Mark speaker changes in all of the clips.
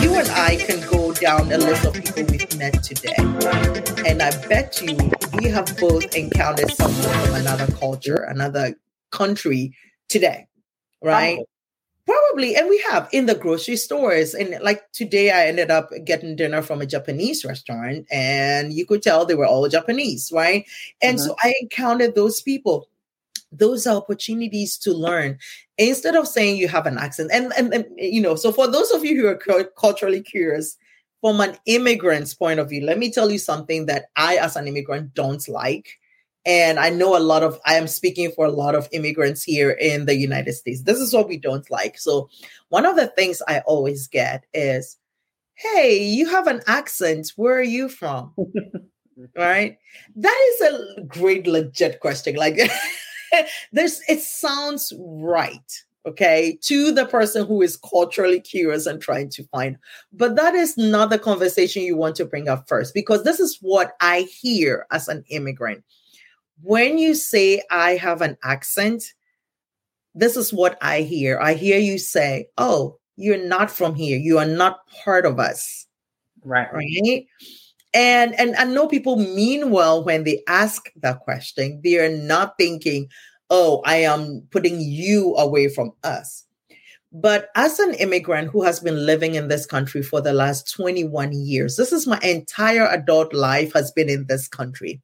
Speaker 1: You and I can go down a list of people we've met today. And I bet you we have both encountered someone from another culture, another country today, right? Probably. Probably, and we have in the grocery stores. And like today, I ended up getting dinner from a Japanese restaurant, and you could tell they were all Japanese, right? And mm-hmm. so I encountered those people. Those are opportunities to learn instead of saying you have an accent. And, and, and you know, so for those of you who are culturally curious, from an immigrant's point of view, let me tell you something that I, as an immigrant, don't like and I know a lot of, I am speaking for a lot of immigrants here in the United States. This is what we don't like. So, one of the things I always get is, hey, you have an accent. Where are you from? right? That is a great, legit question. Like, there's, it sounds right okay, to the person who is culturally curious and trying to find. But that is not the conversation you want to bring up first, because this is what I hear as an immigrant when you say I have an accent, this is what I hear. I hear you say, Oh, you're not from here. You are not part of us.
Speaker 2: Right.
Speaker 1: Right. And and I know people mean well when they ask that question. They are not thinking, oh, I am putting you away from us. But as an immigrant who has been living in this country for the last 21 years, this is my entire adult life has been in this country.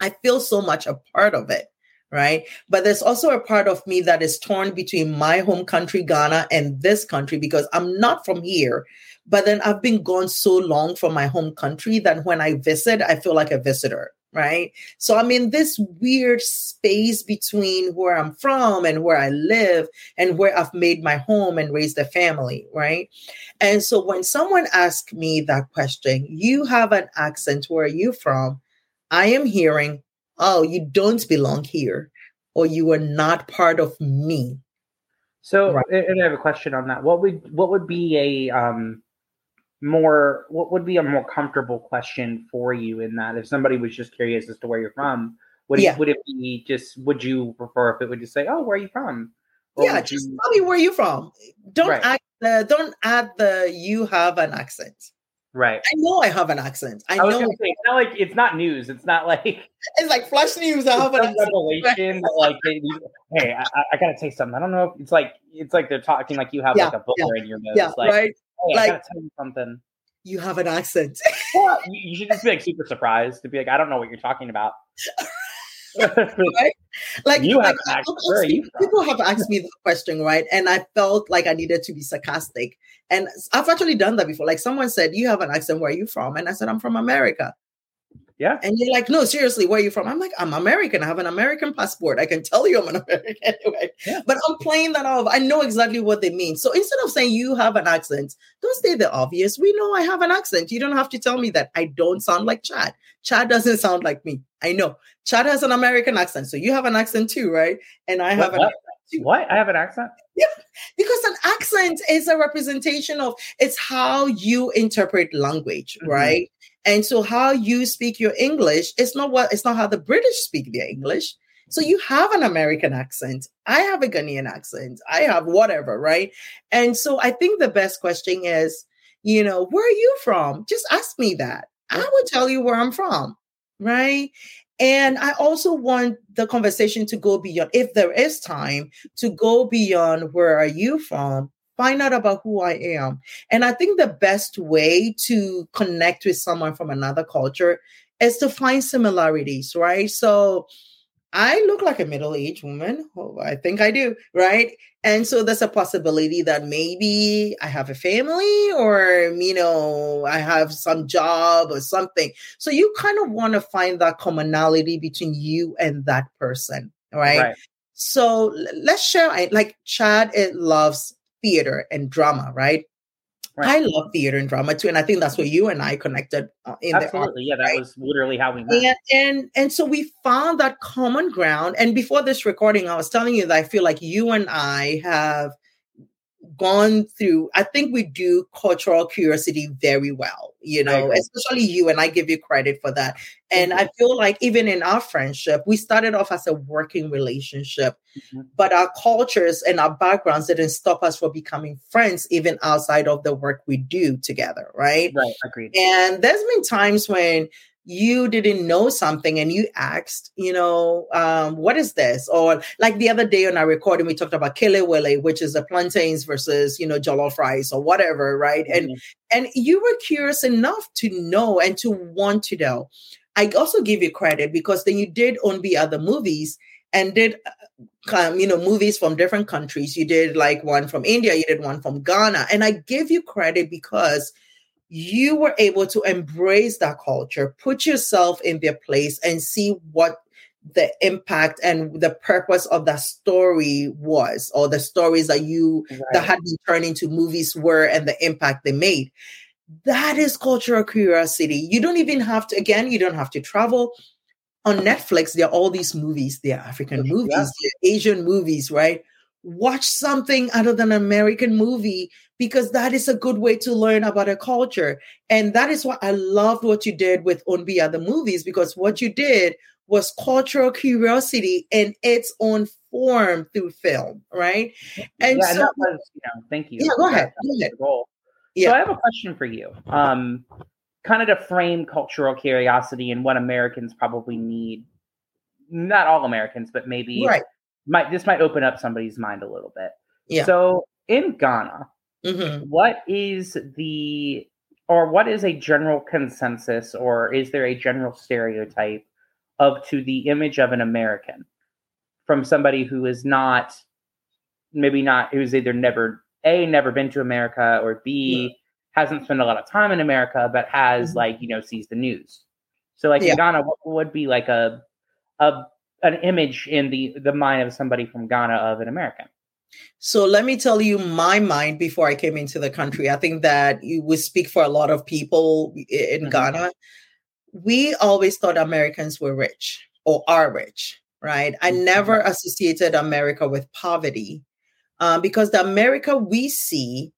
Speaker 1: I feel so much a part of it, right? But there's also a part of me that is torn between my home country, Ghana, and this country because I'm not from here. But then I've been gone so long from my home country that when I visit, I feel like a visitor, right? So I'm in this weird space between where I'm from and where I live and where I've made my home and raised a family, right? And so when someone asks me that question, you have an accent, where are you from? I am hearing, oh, you don't belong here, or you are not part of me.
Speaker 2: So, right. and I have a question on that. What would what would be a um more what would be a more comfortable question for you in that if somebody was just curious as to where you're from would yeah. it, would it be just would you prefer if it would just say oh where are you from
Speaker 1: or yeah just you... tell me where you're from don't right. add the don't add the you have an accent
Speaker 2: Right.
Speaker 1: I know I have an accent. I, I know.
Speaker 2: Say, it's not like it's not news. It's not like
Speaker 1: it's like flash news. I have an
Speaker 2: revelation. like, hey, I, I, gotta say something. I don't know. If, it's like it's like they're talking like you have yeah, like a book yeah, in your nose. Yeah, like, right. Hey, like, I gotta tell you something.
Speaker 1: You have an accent.
Speaker 2: well, you, you should just be like super surprised to be like, I don't know what you're talking about.
Speaker 1: right? Like, you like have you people have asked me the question, right? And I felt like I needed to be sarcastic. And I've actually done that before. Like someone said, You have an accent, where are you from? And I said, I'm from America.
Speaker 2: Yeah.
Speaker 1: And you're like, no, seriously, where are you from? I'm like, I'm American. I have an American passport. I can tell you I'm an American anyway. Yeah. But I'm playing that off. I know exactly what they mean. So instead of saying you have an accent, don't say the obvious. We know I have an accent. You don't have to tell me that I don't sound like Chad. Chad doesn't sound like me. I know. Chad has an American accent. So you have an accent too, right? And I have
Speaker 2: what,
Speaker 1: an
Speaker 2: what? what? I have an accent?
Speaker 1: Yeah. Because an accent is a representation of it's how you interpret language, mm-hmm. right? And so how you speak your English it's not what it's not how the British speak their English. So you have an American accent. I have a Ghanaian accent. I have whatever, right? And so I think the best question is, you know, where are you from? Just ask me that. I will tell you where I'm from, right? And I also want the conversation to go beyond, if there is time, to go beyond where are you from find out about who I am. And I think the best way to connect with someone from another culture is to find similarities, right? So I look like a middle aged woman. Oh, I think I do, right? And so there's a possibility that maybe I have a family or, you know, I have some job or something. So you kind of want to find that commonality between you and that person, right? right. So let's share, like Chad, it loves theater and drama, right? Right. I love theater and drama too, and I think that's where you and I connected.
Speaker 2: Uh, in Absolutely, the art, yeah, that right? was literally how we met.
Speaker 1: And, and and so we found that common ground. And before this recording, I was telling you that I feel like you and I have gone through, I think we do cultural curiosity very well, you know, especially you, and I give you credit for that. And mm-hmm. I feel like even in our friendship, we started off as a working relationship, mm-hmm. but our cultures and our backgrounds didn't stop us from becoming friends, even outside of the work we do together, right?
Speaker 2: Right, agreed.
Speaker 1: And there's been times when you didn't know something and you asked, you know, um, what is this? Or like the other day on our recording, we talked about kelewele, which is the plantains versus, you know, jollof rice or whatever, right? Mm-hmm. And and you were curious enough to know and to want to know. I also give you credit because then you did own the other movies and did uh, um, you know movies from different countries. You did like one from India, you did one from Ghana, and I give you credit because you were able to embrace that culture, put yourself in their place, and see what the impact and the purpose of that story was, or the stories that you right. that had been turned into movies were, and the impact they made. That is cultural curiosity. You don't even have to. Again, you don't have to travel. On Netflix, there are all these movies. There are African movies, yeah. Asian movies, right? Watch something other than an American movie because that is a good way to learn about a culture. And that is why I loved what you did with Onbia the movies because what you did was cultural curiosity in its own form through film, right?
Speaker 2: And yeah, so, was, you know, thank you.
Speaker 1: Yeah, go ahead. Go ahead.
Speaker 2: Yeah. So I have a question for you. Um, kind of to frame cultural curiosity and what Americans probably need. Not all Americans, but maybe
Speaker 1: right
Speaker 2: might this might open up somebody's mind a little bit.
Speaker 1: Yeah.
Speaker 2: So in Ghana, mm-hmm. what is the or what is a general consensus or is there a general stereotype of to the image of an American from somebody who is not maybe not who's either never a never been to America or B yeah. hasn't spent a lot of time in America but has mm-hmm. like you know sees the news. So like yeah. in Ghana, what would be like a a an image in the the mind of somebody from Ghana of an American.
Speaker 1: So let me tell you my mind before I came into the country. I think that you would speak for a lot of people in mm-hmm. Ghana. We always thought Americans were rich or are rich, right? I mm-hmm. never associated America with poverty uh, because the America we see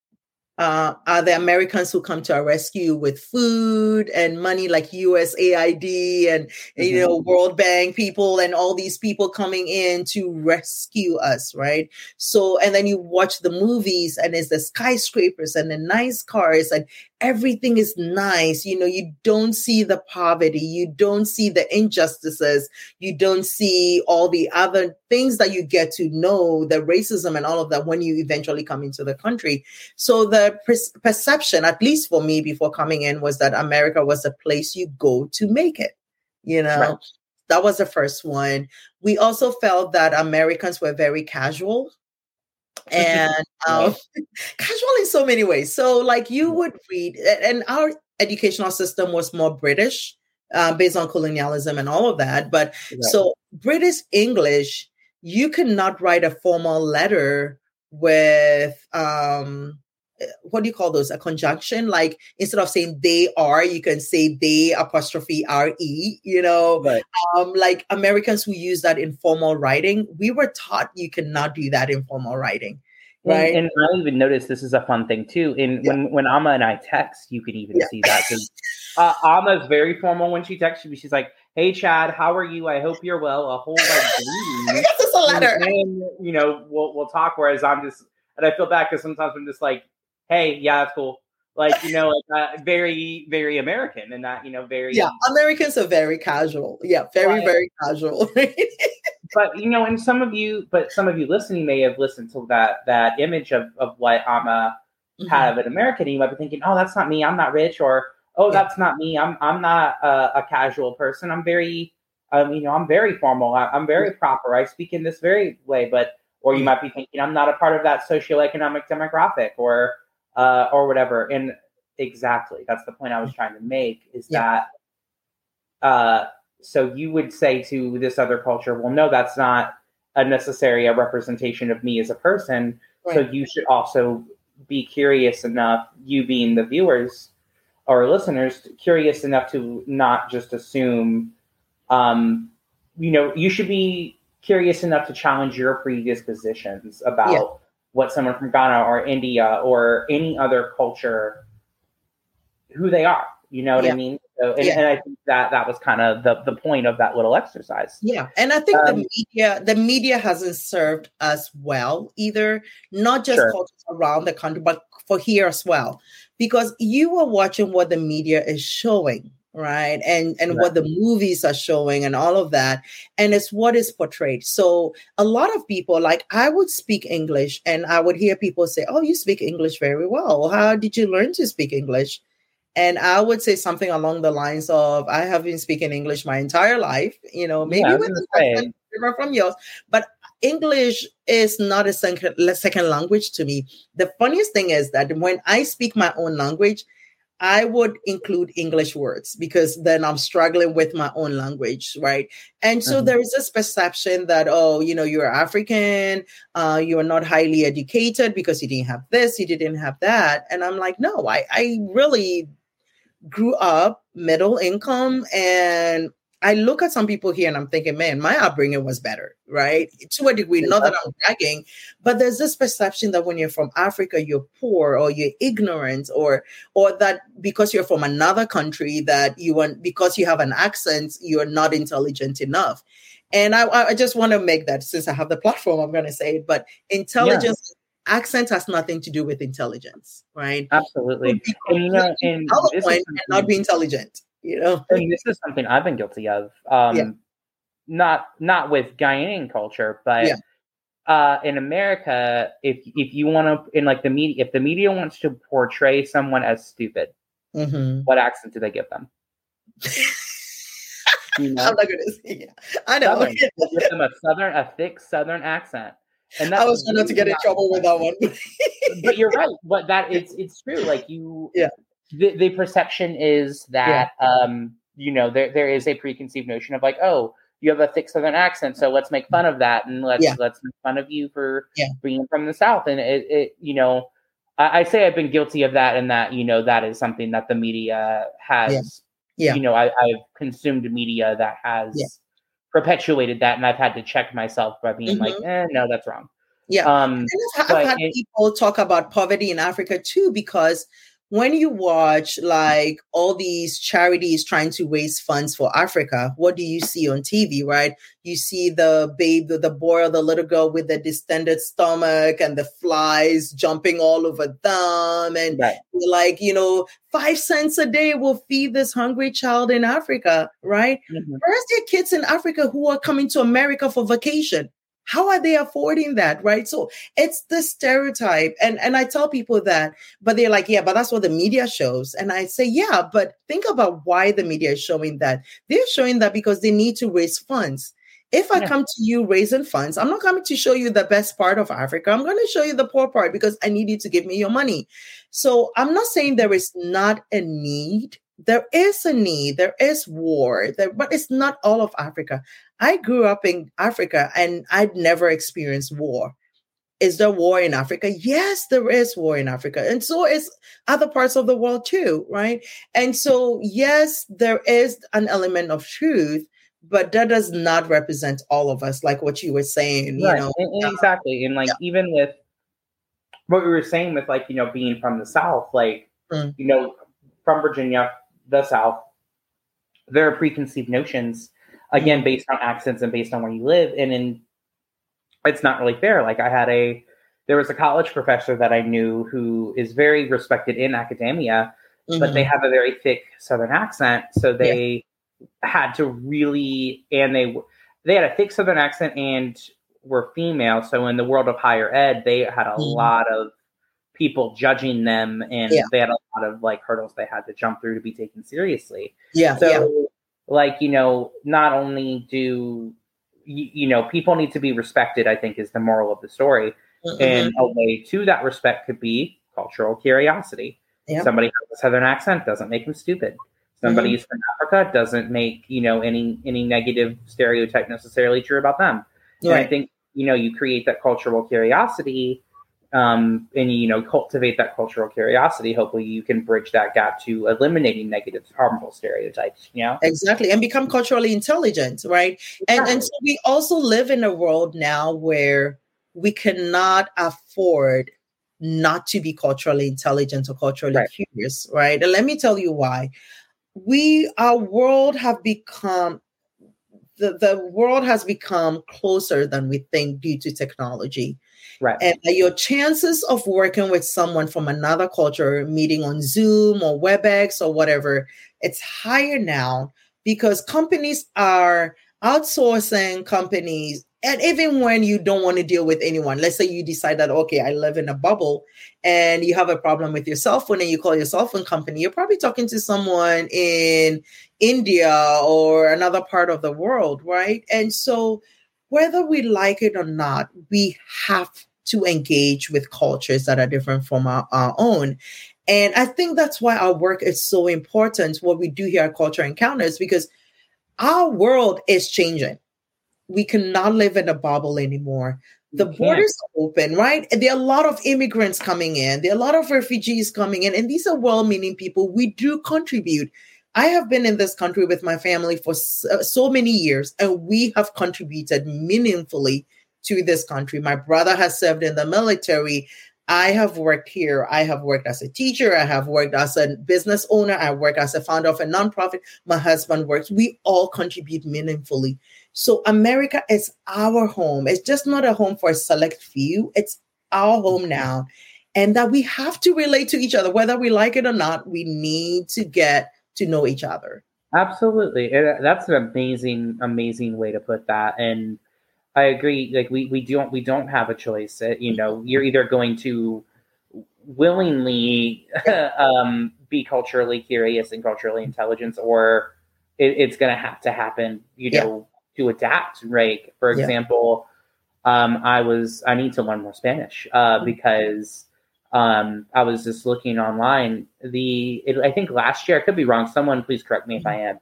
Speaker 1: uh, are the Americans who come to our rescue with food and money like USAID and mm-hmm. you know World Bank people and all these people coming in to rescue us, right? So and then you watch the movies and it's the skyscrapers and the nice cars and everything is nice. You know, you don't see the poverty, you don't see the injustices, you don't see all the other things that you get to know, the racism and all of that when you eventually come into the country. So the per- perception, at least for me before coming in, was that America was a place you go to make it. You know, right. that was the first one. We also felt that Americans were very casual and um, casual in so many ways. So, like you mm. would read, and our educational system was more British, uh, based on colonialism and all of that. But so British English, you cannot write a formal letter with um what do you call those? A conjunction? Like instead of saying they are, you can say they apostrophe R E, you know?
Speaker 2: Right.
Speaker 1: Um, like Americans who use that in formal writing, we were taught you cannot do that in formal writing. Right.
Speaker 2: And, and I even noticed this is a fun thing too. In yeah. when when Ama and I text, you can even yeah. see that because uh, Ama is very formal when she texts you. She's like, "Hey Chad, how are you? I hope you're well." A whole like
Speaker 1: I guess it's a letter.
Speaker 2: And, you know, we'll we'll talk. Whereas I'm just, and I feel bad because sometimes I'm just like, hey, yeah, that's cool. Like you know, like uh, very, very American, and not you know, very
Speaker 1: yeah. Americans are very casual. Yeah, very, very casual.
Speaker 2: but you know, and some of you, but some of you listening may have listened to that that image of of what Ama mm-hmm. have an American. And you might be thinking, oh, that's not me. I'm not rich, or oh, yeah. that's not me. I'm I'm not a, a casual person. I'm very, um, you know, I'm very formal. I, am very proper. I speak in this very way, but or you mm-hmm. might be thinking, I'm not a part of that socioeconomic demographic, or uh, or whatever. And exactly, that's the point I was trying to make is yeah. that. Uh, so you would say to this other culture, well, no, that's not a necessary a representation of me as a person. Right. So you should also be curious enough, you being the viewers or listeners, curious enough to not just assume, um, you know, you should be curious enough to challenge your previous positions about what someone from Ghana or India or any other culture who they are. You know what yeah. I mean? So, and, yeah. and, I think that that was kind of the the point of that little exercise.
Speaker 1: Yeah, and I think um, the media the media hasn't served us well either. Not just sure. cultures around the country, but for here as well, because you are watching what the media is showing right? And and right. what the movies are showing and all of that and it's what is portrayed. So a lot of people like i would speak english and i would hear people say oh you speak english very well. How did you learn to speak english? And i would say something along the lines of i have been speaking english my entire life you know maybe yeah, with a different from yours. But english is not a second, second language to me. The funniest thing is that when i speak my own language I would include English words because then I'm struggling with my own language, right? And so mm-hmm. there is this perception that, oh, you know, you're African, uh, you're not highly educated because you didn't have this, you didn't have that. And I'm like, no, I, I really grew up middle income and I look at some people here and I'm thinking, man, my upbringing was better, right? To a degree, not that I'm bragging, but there's this perception that when you're from Africa, you're poor or you're ignorant, or or that because you're from another country that you want because you have an accent, you're not intelligent enough. And I, I just want to make that since I have the platform, I'm going to say it, but intelligence. Yeah accent has nothing to do with intelligence, right?
Speaker 2: Absolutely. And, you know, and,
Speaker 1: and not be intelligent you know
Speaker 2: and this is something i've been guilty of um yeah. not not with Ghanaian culture but yeah. uh in america if if you want to in like the media if the media wants to portray someone as stupid mm-hmm. what accent do they give them
Speaker 1: you know? i'm not gonna say yeah i know
Speaker 2: southern. give them a southern a thick southern accent
Speaker 1: and I was not to get in trouble with that one.
Speaker 2: but you're right. But that it's it's true. Like you,
Speaker 1: yeah
Speaker 2: the, the perception is that yeah. um, you know there there is a preconceived notion of like oh you have a thick southern accent so let's make fun of that and let's yeah. let's make fun of you for
Speaker 1: yeah.
Speaker 2: being from the south and it, it you know I, I, say I've been guilty of that and that you know that is something that the media has
Speaker 1: yeah,
Speaker 2: you know I, have consumed media that has perpetuated that and I've had to check myself by being mm-hmm. like eh, no that's wrong
Speaker 1: yeah um, I've had it, people talk about poverty in Africa too because when you watch like all these charities trying to raise funds for Africa, what do you see on TV, right? You see the babe, the, the boy or the little girl with the distended stomach and the flies jumping all over them. And right. like, you know, five cents a day will feed this hungry child in Africa, right? Mm-hmm. Where's there kids in Africa who are coming to America for vacation? How are they affording that? Right. So it's the stereotype. And, and I tell people that, but they're like, yeah, but that's what the media shows. And I say, yeah, but think about why the media is showing that. They're showing that because they need to raise funds. If I come to you raising funds, I'm not coming to show you the best part of Africa. I'm going to show you the poor part because I need you to give me your money. So I'm not saying there is not a need. There is a need. There is war, there, but it's not all of Africa. I grew up in Africa and I'd never experienced war. Is there war in Africa? Yes, there is war in Africa. And so is other parts of the world too, right? And so, yes, there is an element of truth, but that does not represent all of us, like what you were saying, right. you know.
Speaker 2: And exactly. And like yeah. even with what we were saying with like, you know, being from the South, like, mm. you know, from Virginia, the South, there are preconceived notions again based on accents and based on where you live and in it's not really fair like i had a there was a college professor that i knew who is very respected in academia mm-hmm. but they have a very thick southern accent so they yeah. had to really and they they had a thick southern accent and were female so in the world of higher ed they had a mm-hmm. lot of people judging them and yeah. they had a lot of like hurdles they had to jump through to be taken seriously
Speaker 1: yeah
Speaker 2: so
Speaker 1: yeah
Speaker 2: like you know not only do you, you know people need to be respected i think is the moral of the story mm-hmm. and a way to that respect could be cultural curiosity yep. somebody has a southern accent doesn't make them stupid somebody mm-hmm. from africa doesn't make you know any any negative stereotype necessarily true about them and i think you know you create that cultural curiosity um, and you know cultivate that cultural curiosity hopefully you can bridge that gap to eliminating negative harmful stereotypes you know
Speaker 1: exactly and become culturally intelligent right and and so we also live in a world now where we cannot afford not to be culturally intelligent or culturally right. curious, right? And let me tell you why. We, our world have become the, the world has become closer than we think due to technology.
Speaker 2: Right.
Speaker 1: And your chances of working with someone from another culture, meeting on Zoom or WebEx or whatever, it's higher now because companies are outsourcing companies and even when you don't want to deal with anyone let's say you decide that okay i live in a bubble and you have a problem with your cell phone and you call your cell phone company you're probably talking to someone in india or another part of the world right? And so whether we like it or not we have to engage with cultures that are different from our, our own. And i think that's why our work is so important what we do here at culture encounters because our world is changing we cannot live in a bubble anymore. The borders are open, right? And there are a lot of immigrants coming in. There are a lot of refugees coming in, and these are well-meaning people. We do contribute. I have been in this country with my family for so, uh, so many years, and we have contributed meaningfully to this country. My brother has served in the military. I have worked here. I have worked as a teacher. I have worked as a business owner. I work as a founder of a nonprofit. My husband works. We all contribute meaningfully. So America is our home. It's just not a home for a select few. It's our home mm-hmm. now. And that we have to relate to each other, whether we like it or not. We need to get to know each other.
Speaker 2: Absolutely. That's an amazing, amazing way to put that. And I agree. Like we, we don't, we don't have a choice. Uh, you know, you're either going to willingly um, be culturally curious and culturally intelligent, or it, it's going to have to happen, you know, to adapt, right? For example, yeah. um, I was I need to learn more Spanish uh, mm-hmm. because um, I was just looking online. The it, I think last year I could be wrong. Someone please correct me if I am.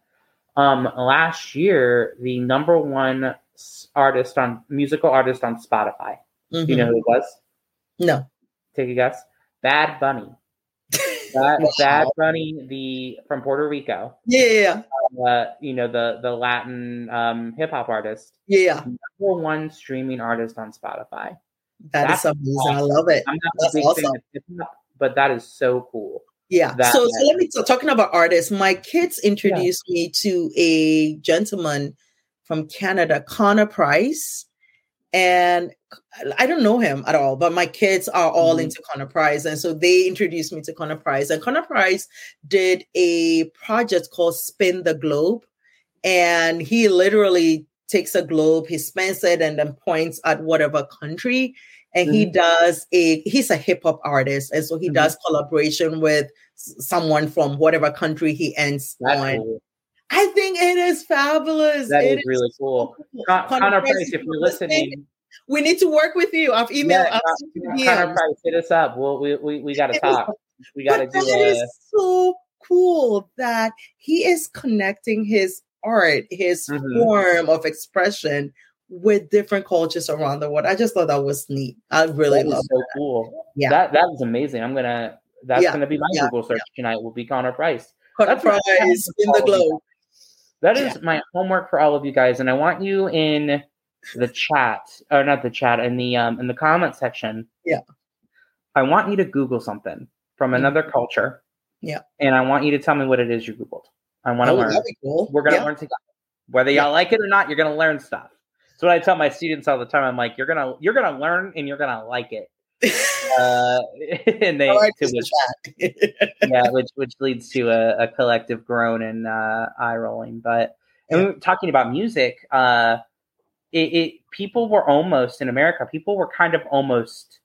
Speaker 2: Um, last year, the number one artist on musical artist on Spotify. Mm-hmm. You know who it was?
Speaker 1: No.
Speaker 2: Take a guess. Bad Bunny. Bad, wow. Bad Bunny, the from Puerto Rico.
Speaker 1: Yeah.
Speaker 2: Uh, you know the the Latin um, hip hop artist.
Speaker 1: Yeah.
Speaker 2: Number one streaming artist on Spotify.
Speaker 1: That That's is amazing. Awesome. I love it. I'm not That's a big awesome. fan
Speaker 2: of hip but that is so cool.
Speaker 1: Yeah. That, so, so let me so talking about artists. My kids introduced yeah. me to a gentleman from Canada, Connor Price and I don't know him at all, but my kids are all mm-hmm. into Connor Price. And so they introduced me to Connor Price. And Connor Price did a project called Spin the Globe. And he literally takes a globe, he spins it, and then points at whatever country. And mm-hmm. he does a, he's a hip hop artist. And so he mm-hmm. does collaboration with someone from whatever country he ends That's on. Cool. I think it is fabulous.
Speaker 2: That is, is really cool. Con- Connor, Price, if you're listening,
Speaker 1: we need to work with you. I've emailed. Yeah,
Speaker 2: I've Connor Price, hit us up. We'll, we we we got to talk. We got to do
Speaker 1: that. It is so cool that he is connecting his art, his mm-hmm. form of expression with different cultures around the world. I just thought that was neat. I really love so that.
Speaker 2: cool. Yeah, that that was amazing. I'm gonna. That's yeah. gonna be my yeah. Google search yeah. tonight. Will be Connor Price.
Speaker 1: Connor Price in the globe.
Speaker 2: That is yeah. my homework for all of you guys, and I want you in the chat or not the chat in the um in the comment section.
Speaker 1: Yeah.
Speaker 2: I want you to Google something from mm-hmm. another culture.
Speaker 1: Yeah.
Speaker 2: And I want you to tell me what it is you Googled. I want to oh, learn.
Speaker 1: Cool.
Speaker 2: We're gonna yeah. learn together. Whether y'all like it or not, you're gonna learn stuff. That's what I tell my students all the time. I'm like, you're gonna you're gonna learn and you're gonna like it. Uh, and they which, yeah, which which leads to a, a collective groan and uh, eye rolling. But and yeah. talking about music, uh, it, it people were almost in America. People were kind of almost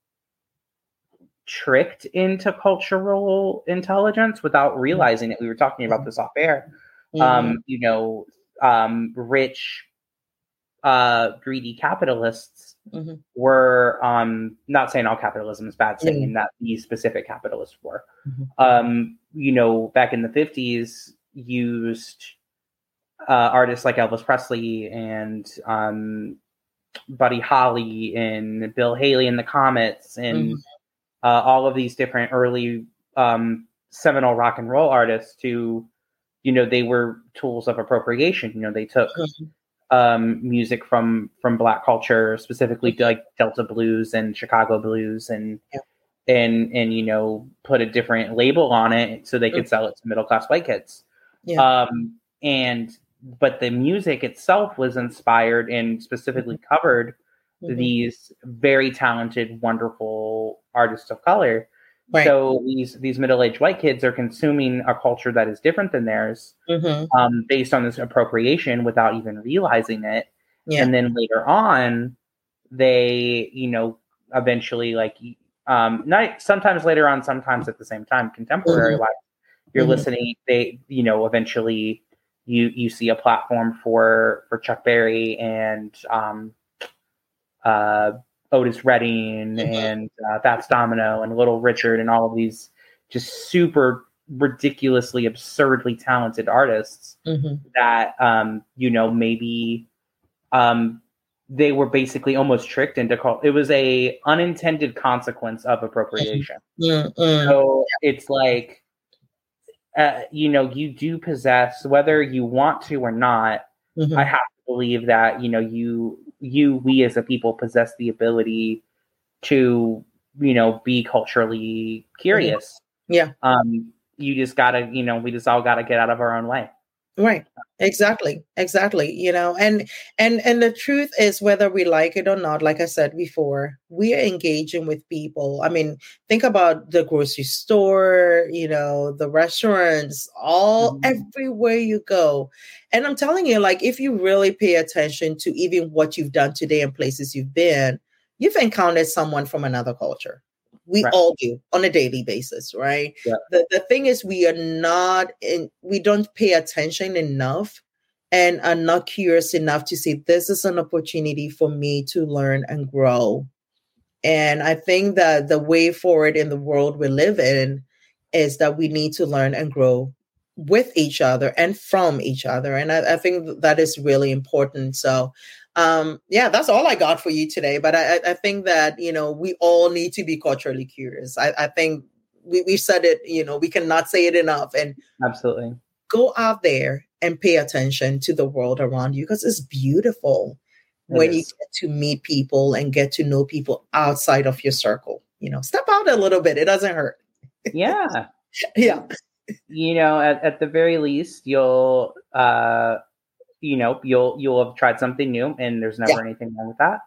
Speaker 2: tricked into cultural intelligence without realizing it. We were talking about this off air. Mm-hmm. Um, you know, um, rich, uh, greedy capitalists mm-hmm. were um not saying all capitalism is bad, saying mm-hmm. that these specific capitalists were. Mm-hmm. Um, you know, back in the fifties, used uh, artists like Elvis Presley and um, Buddy Holly and Bill Haley and the Comets and mm-hmm. uh, all of these different early um, seminal rock and roll artists to, you know, they were tools of appropriation. You know, they took mm-hmm um, music from from Black culture, specifically like Delta blues and Chicago blues, and
Speaker 1: Yeah.
Speaker 2: and and you know put a different label on it so they could sell it to middle class white kids.
Speaker 1: Yeah.
Speaker 2: Um, and but the music itself was inspired and specifically covered
Speaker 1: Mhm.
Speaker 2: these very talented, wonderful artists of color.
Speaker 1: Right.
Speaker 2: So these these middle aged white kids are consuming a culture that is different than theirs,
Speaker 1: Mhm.
Speaker 2: um, based on this appropriation without even realizing it.
Speaker 1: Yeah.
Speaker 2: And then later on, they you know eventually like um, not sometimes later on, sometimes at the same time, contemporary
Speaker 1: Mhm.
Speaker 2: life. You're
Speaker 1: Mhm.
Speaker 2: listening. They you know eventually you you see a platform for for Chuck Berry and um, uh, Otis Redding
Speaker 1: Mhm.
Speaker 2: and uh, Fats Domino and Little Richard and all of these just super ridiculously absurdly talented artists
Speaker 1: Mhm.
Speaker 2: that um, you know maybe um, they were basically almost tricked into call it was a unintended consequence of appropriation
Speaker 1: Mm, mm.
Speaker 2: so it's like uh, you know you do possess whether you want to or not
Speaker 1: Mhm.
Speaker 2: I have to believe that you know you you we as a people possess the ability to you know be culturally curious.
Speaker 1: Yeah.
Speaker 2: Um. You just gotta you know we just all gotta get out of our own way.
Speaker 1: Right. Exactly. Exactly you know and and and the truth is whether we like it or not like i said before we are engaging with people. I mean think about the grocery store you know the restaurants all
Speaker 2: Mhm.
Speaker 1: everywhere you go. And i'm telling you like if you really pay attention to even what you've done today and places you've been you've encountered someone from another culture we
Speaker 2: Right.
Speaker 1: all do on a daily basis right
Speaker 2: Yeah.
Speaker 1: the, the thing is we are not in we don't pay attention enough and are not curious enough to say this is an opportunity for me to learn and grow and i think that the way forward in the world we live in is that we need to learn and grow with each other and from each other and i, I think that is really important so um yeah that's all i got for you today but i I- think that you know we all need to be culturally curious. I, I think we, we've said it you know we cannot say it enough and
Speaker 2: Absolutely.
Speaker 1: go out there and pay attention to the world around you because it's beautiful
Speaker 2: It
Speaker 1: when you get to meet people and get to know people outside of your circle you know? Step out a little bit it doesn't hurt.
Speaker 2: Yeah.
Speaker 1: yeah.
Speaker 2: You know, at, at the very least, you'll uh, you know, you'll you'll have tried something new, and there's never anything wrong with that.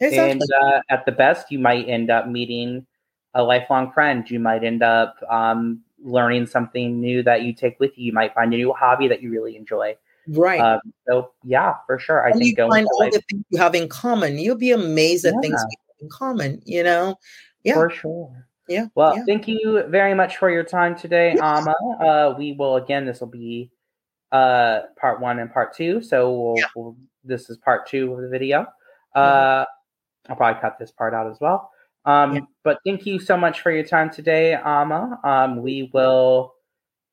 Speaker 1: exactly
Speaker 2: And uh, at the best, you might end up meeting a lifelong friend. You might end up um, learning something new that you take with you. You might find a new hobby that you really enjoy.
Speaker 1: right
Speaker 2: Um, so, yeah, for sure. I
Speaker 1: and you
Speaker 2: think going
Speaker 1: find all
Speaker 2: life,
Speaker 1: the things you have in common you'll be amazed at things
Speaker 2: Yeah.
Speaker 1: we have in common you know yeah
Speaker 2: for sure.
Speaker 1: yeah
Speaker 2: Well,
Speaker 1: yeah.
Speaker 2: thank you very much for your time today,
Speaker 1: Yeah.
Speaker 2: Ama. Uh, we will again. This will be uh, part one and part two. So we'll,
Speaker 1: Yeah.
Speaker 2: we'll, this is part two of the video.
Speaker 1: Mhm.
Speaker 2: Uh, I'll probably cut this part out as well. Um,
Speaker 1: Yeah.
Speaker 2: But thank you so much for your time today, Ama. Um, we will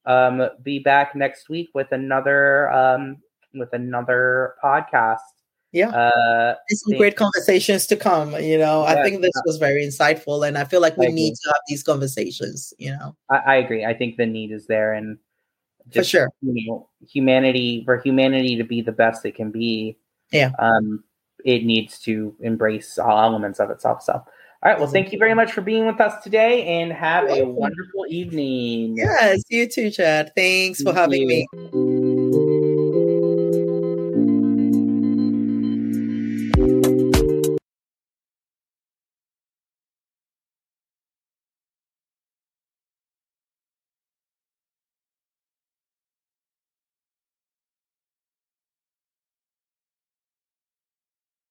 Speaker 2: um, be back next week with another um, with another podcast.
Speaker 1: Yeah.
Speaker 2: Uh,
Speaker 1: some great conversations to come you know i think this was very insightful and i feel like we
Speaker 2: I
Speaker 1: need
Speaker 2: agree.
Speaker 1: to have these conversations you know
Speaker 2: I, I agree. I think the need is there, and
Speaker 1: For sure.
Speaker 2: you know, humanity for humanity to be the best it can be.
Speaker 1: Yeah.
Speaker 2: Um, it needs to embrace all elements of itself. So, all right. Well, thank you very much for being with us today, and have a wonderful evening.
Speaker 1: yes you too chad thanks for having
Speaker 2: you.
Speaker 1: me